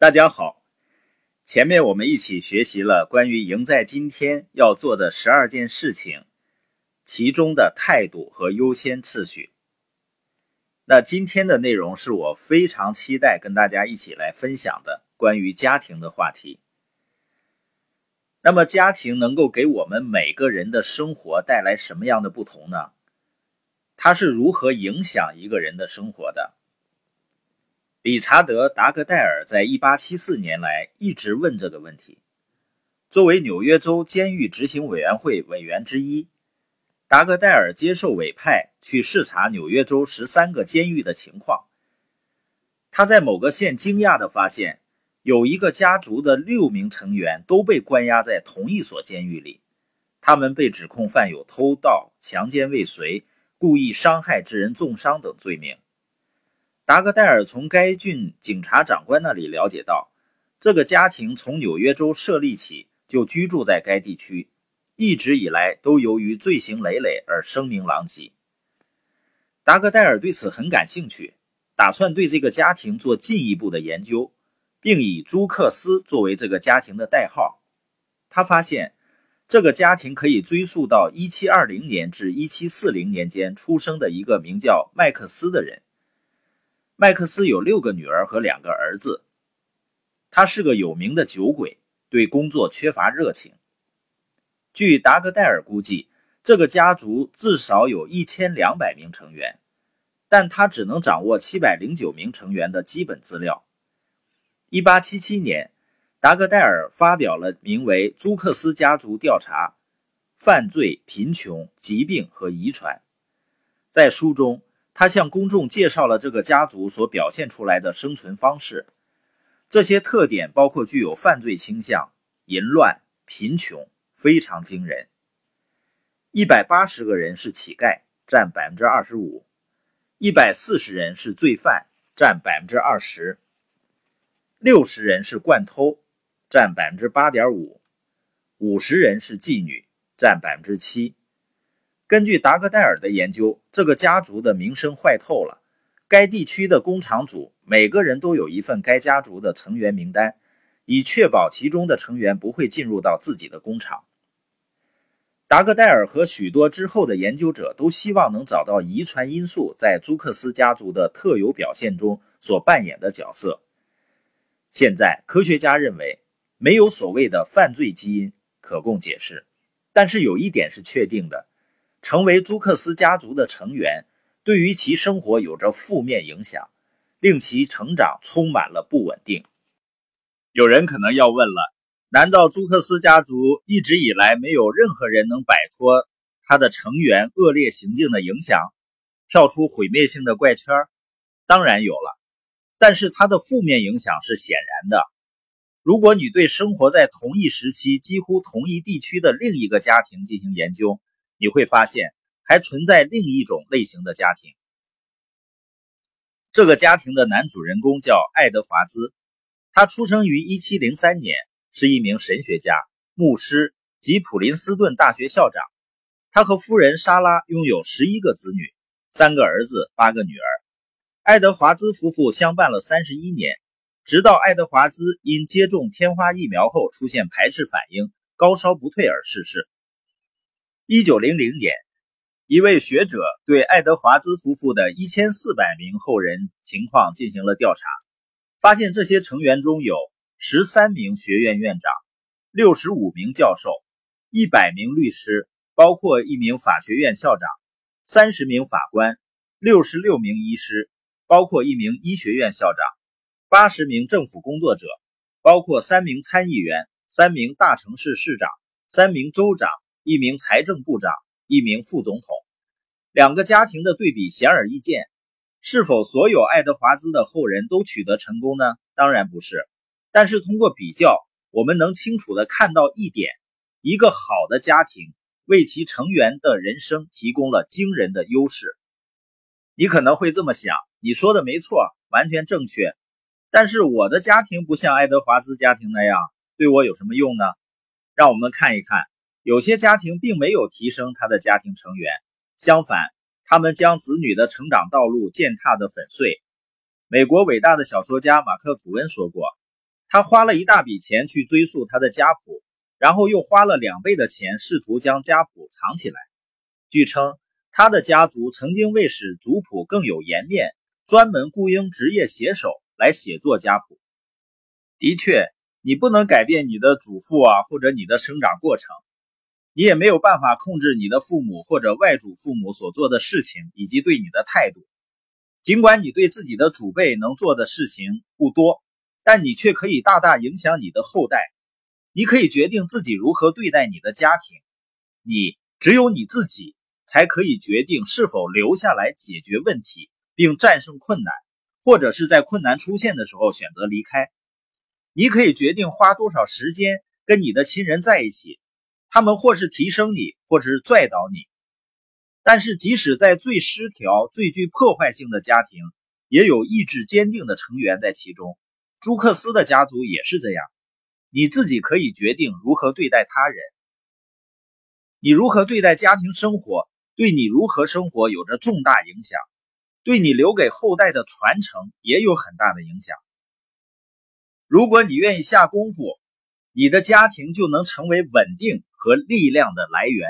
大家好，前面我们一起学习了关于赢在今天要做的十二件事情，其中的态度和优先次序。那今天的内容是我非常期待跟大家一起来分享的关于家庭的话题。那么，家庭能够给我们每个人的生活带来什么样的不同呢？它是如何影响一个人的生活的？理查德·达格戴尔在1874年来一直问这个问题。作为纽约州监狱执行委员会委员之一，达格戴尔接受委派去视察纽约州十三个监狱的情况。他在某个县惊讶地发现。有一个家族的六名成员都被关押在同一所监狱里，他们被指控犯有偷盗、强奸未遂、故意伤害致人重伤等罪名。达格戴尔从该郡警察长官那里了解到，这个家庭从纽约州设立起就居住在该地区，一直以来都由于罪行累累而声名狼藉。达格戴尔对此很感兴趣，打算对这个家庭做进一步的研究。并以朱克斯作为这个家庭的代号。他发现，这个家庭可以追溯到1720年至1740年间出生的一个名叫麦克斯的人。麦克斯有六个女儿和两个儿子。他是个有名的酒鬼，对工作缺乏热情。据达格戴尔估计，这个家族至少有一千两百名成员，但他只能掌握七百零九名成员的基本资料。一八七七年，达格戴尔发表了名为《朱克斯家族调查：犯罪、贫穷、疾病和遗传》。在书中，他向公众介绍了这个家族所表现出来的生存方式。这些特点包括具有犯罪倾向、淫乱、贫穷，非常惊人。一百八十个人是乞丐，占百分之二十五；一百四十人是罪犯，占百分之二十。六十人是惯偷，占百分之八点五；五十人是妓女，占百分之七。根据达格戴尔的研究，这个家族的名声坏透了。该地区的工厂主每个人都有一份该家族的成员名单，以确保其中的成员不会进入到自己的工厂。达格戴尔和许多之后的研究者都希望能找到遗传因素在朱克斯家族的特有表现中所扮演的角色。现在，科学家认为没有所谓的犯罪基因可供解释，但是有一点是确定的：成为朱克斯家族的成员，对于其生活有着负面影响，令其成长充满了不稳定。有人可能要问了：难道朱克斯家族一直以来没有任何人能摆脱他的成员恶劣行径的影响，跳出毁灭性的怪圈？当然有了。但是它的负面影响是显然的。如果你对生活在同一时期、几乎同一地区的另一个家庭进行研究，你会发现还存在另一种类型的家庭。这个家庭的男主人公叫爱德华兹，他出生于1703年，是一名神学家、牧师及普林斯顿大学校长。他和夫人莎拉拥有十一个子女，三个儿子，八个女儿。爱德华兹夫妇相伴了三十一年，直到爱德华兹因接种天花疫苗后出现排斥反应、高烧不退而逝世。一九零零年，一位学者对爱德华兹夫妇的一千四百名后人情况进行了调查，发现这些成员中有十三名学院院长、六十五名教授、一百名律师，包括一名法学院校长、三十名法官、六十六名医师。包括一名医学院校长，八十名政府工作者，包括三名参议员、三名大城市市长、三名州长、一名财政部长、一名副总统。两个家庭的对比显而易见。是否所有爱德华兹的后人都取得成功呢？当然不是。但是通过比较，我们能清楚地看到一点：一个好的家庭为其成员的人生提供了惊人的优势。你可能会这么想。你说的没错，完全正确。但是我的家庭不像爱德华兹家庭那样，对我有什么用呢？让我们看一看，有些家庭并没有提升他的家庭成员，相反，他们将子女的成长道路践踏得粉碎。美国伟大的小说家马克·吐温说过：“他花了一大笔钱去追溯他的家谱，然后又花了两倍的钱试图将家谱藏起来。据称，他的家族曾经为使族谱更有颜面，专门雇佣职业写手来写作家谱。的确，你不能改变你的祖父啊，或者你的生长过程，你也没有办法控制你的父母或者外祖父母所做的事情以及对你的态度。尽管你对自己的祖辈能做的事情不多。但你却可以大大影响你的后代。你可以决定自己如何对待你的家庭。你只有你自己才可以决定是否留下来解决问题，并战胜困难，或者是在困难出现的时候选择离开。你可以决定花多少时间跟你的亲人在一起，他们或是提升你，或是拽倒你。但是，即使在最失调、最具破坏性的家庭，也有意志坚定的成员在其中。朱克斯的家族也是这样。你自己可以决定如何对待他人。你如何对待家庭生活，对你如何生活有着重大影响，对你留给后代的传承也有很大的影响。如果你愿意下功夫，你的家庭就能成为稳定和力量的来源。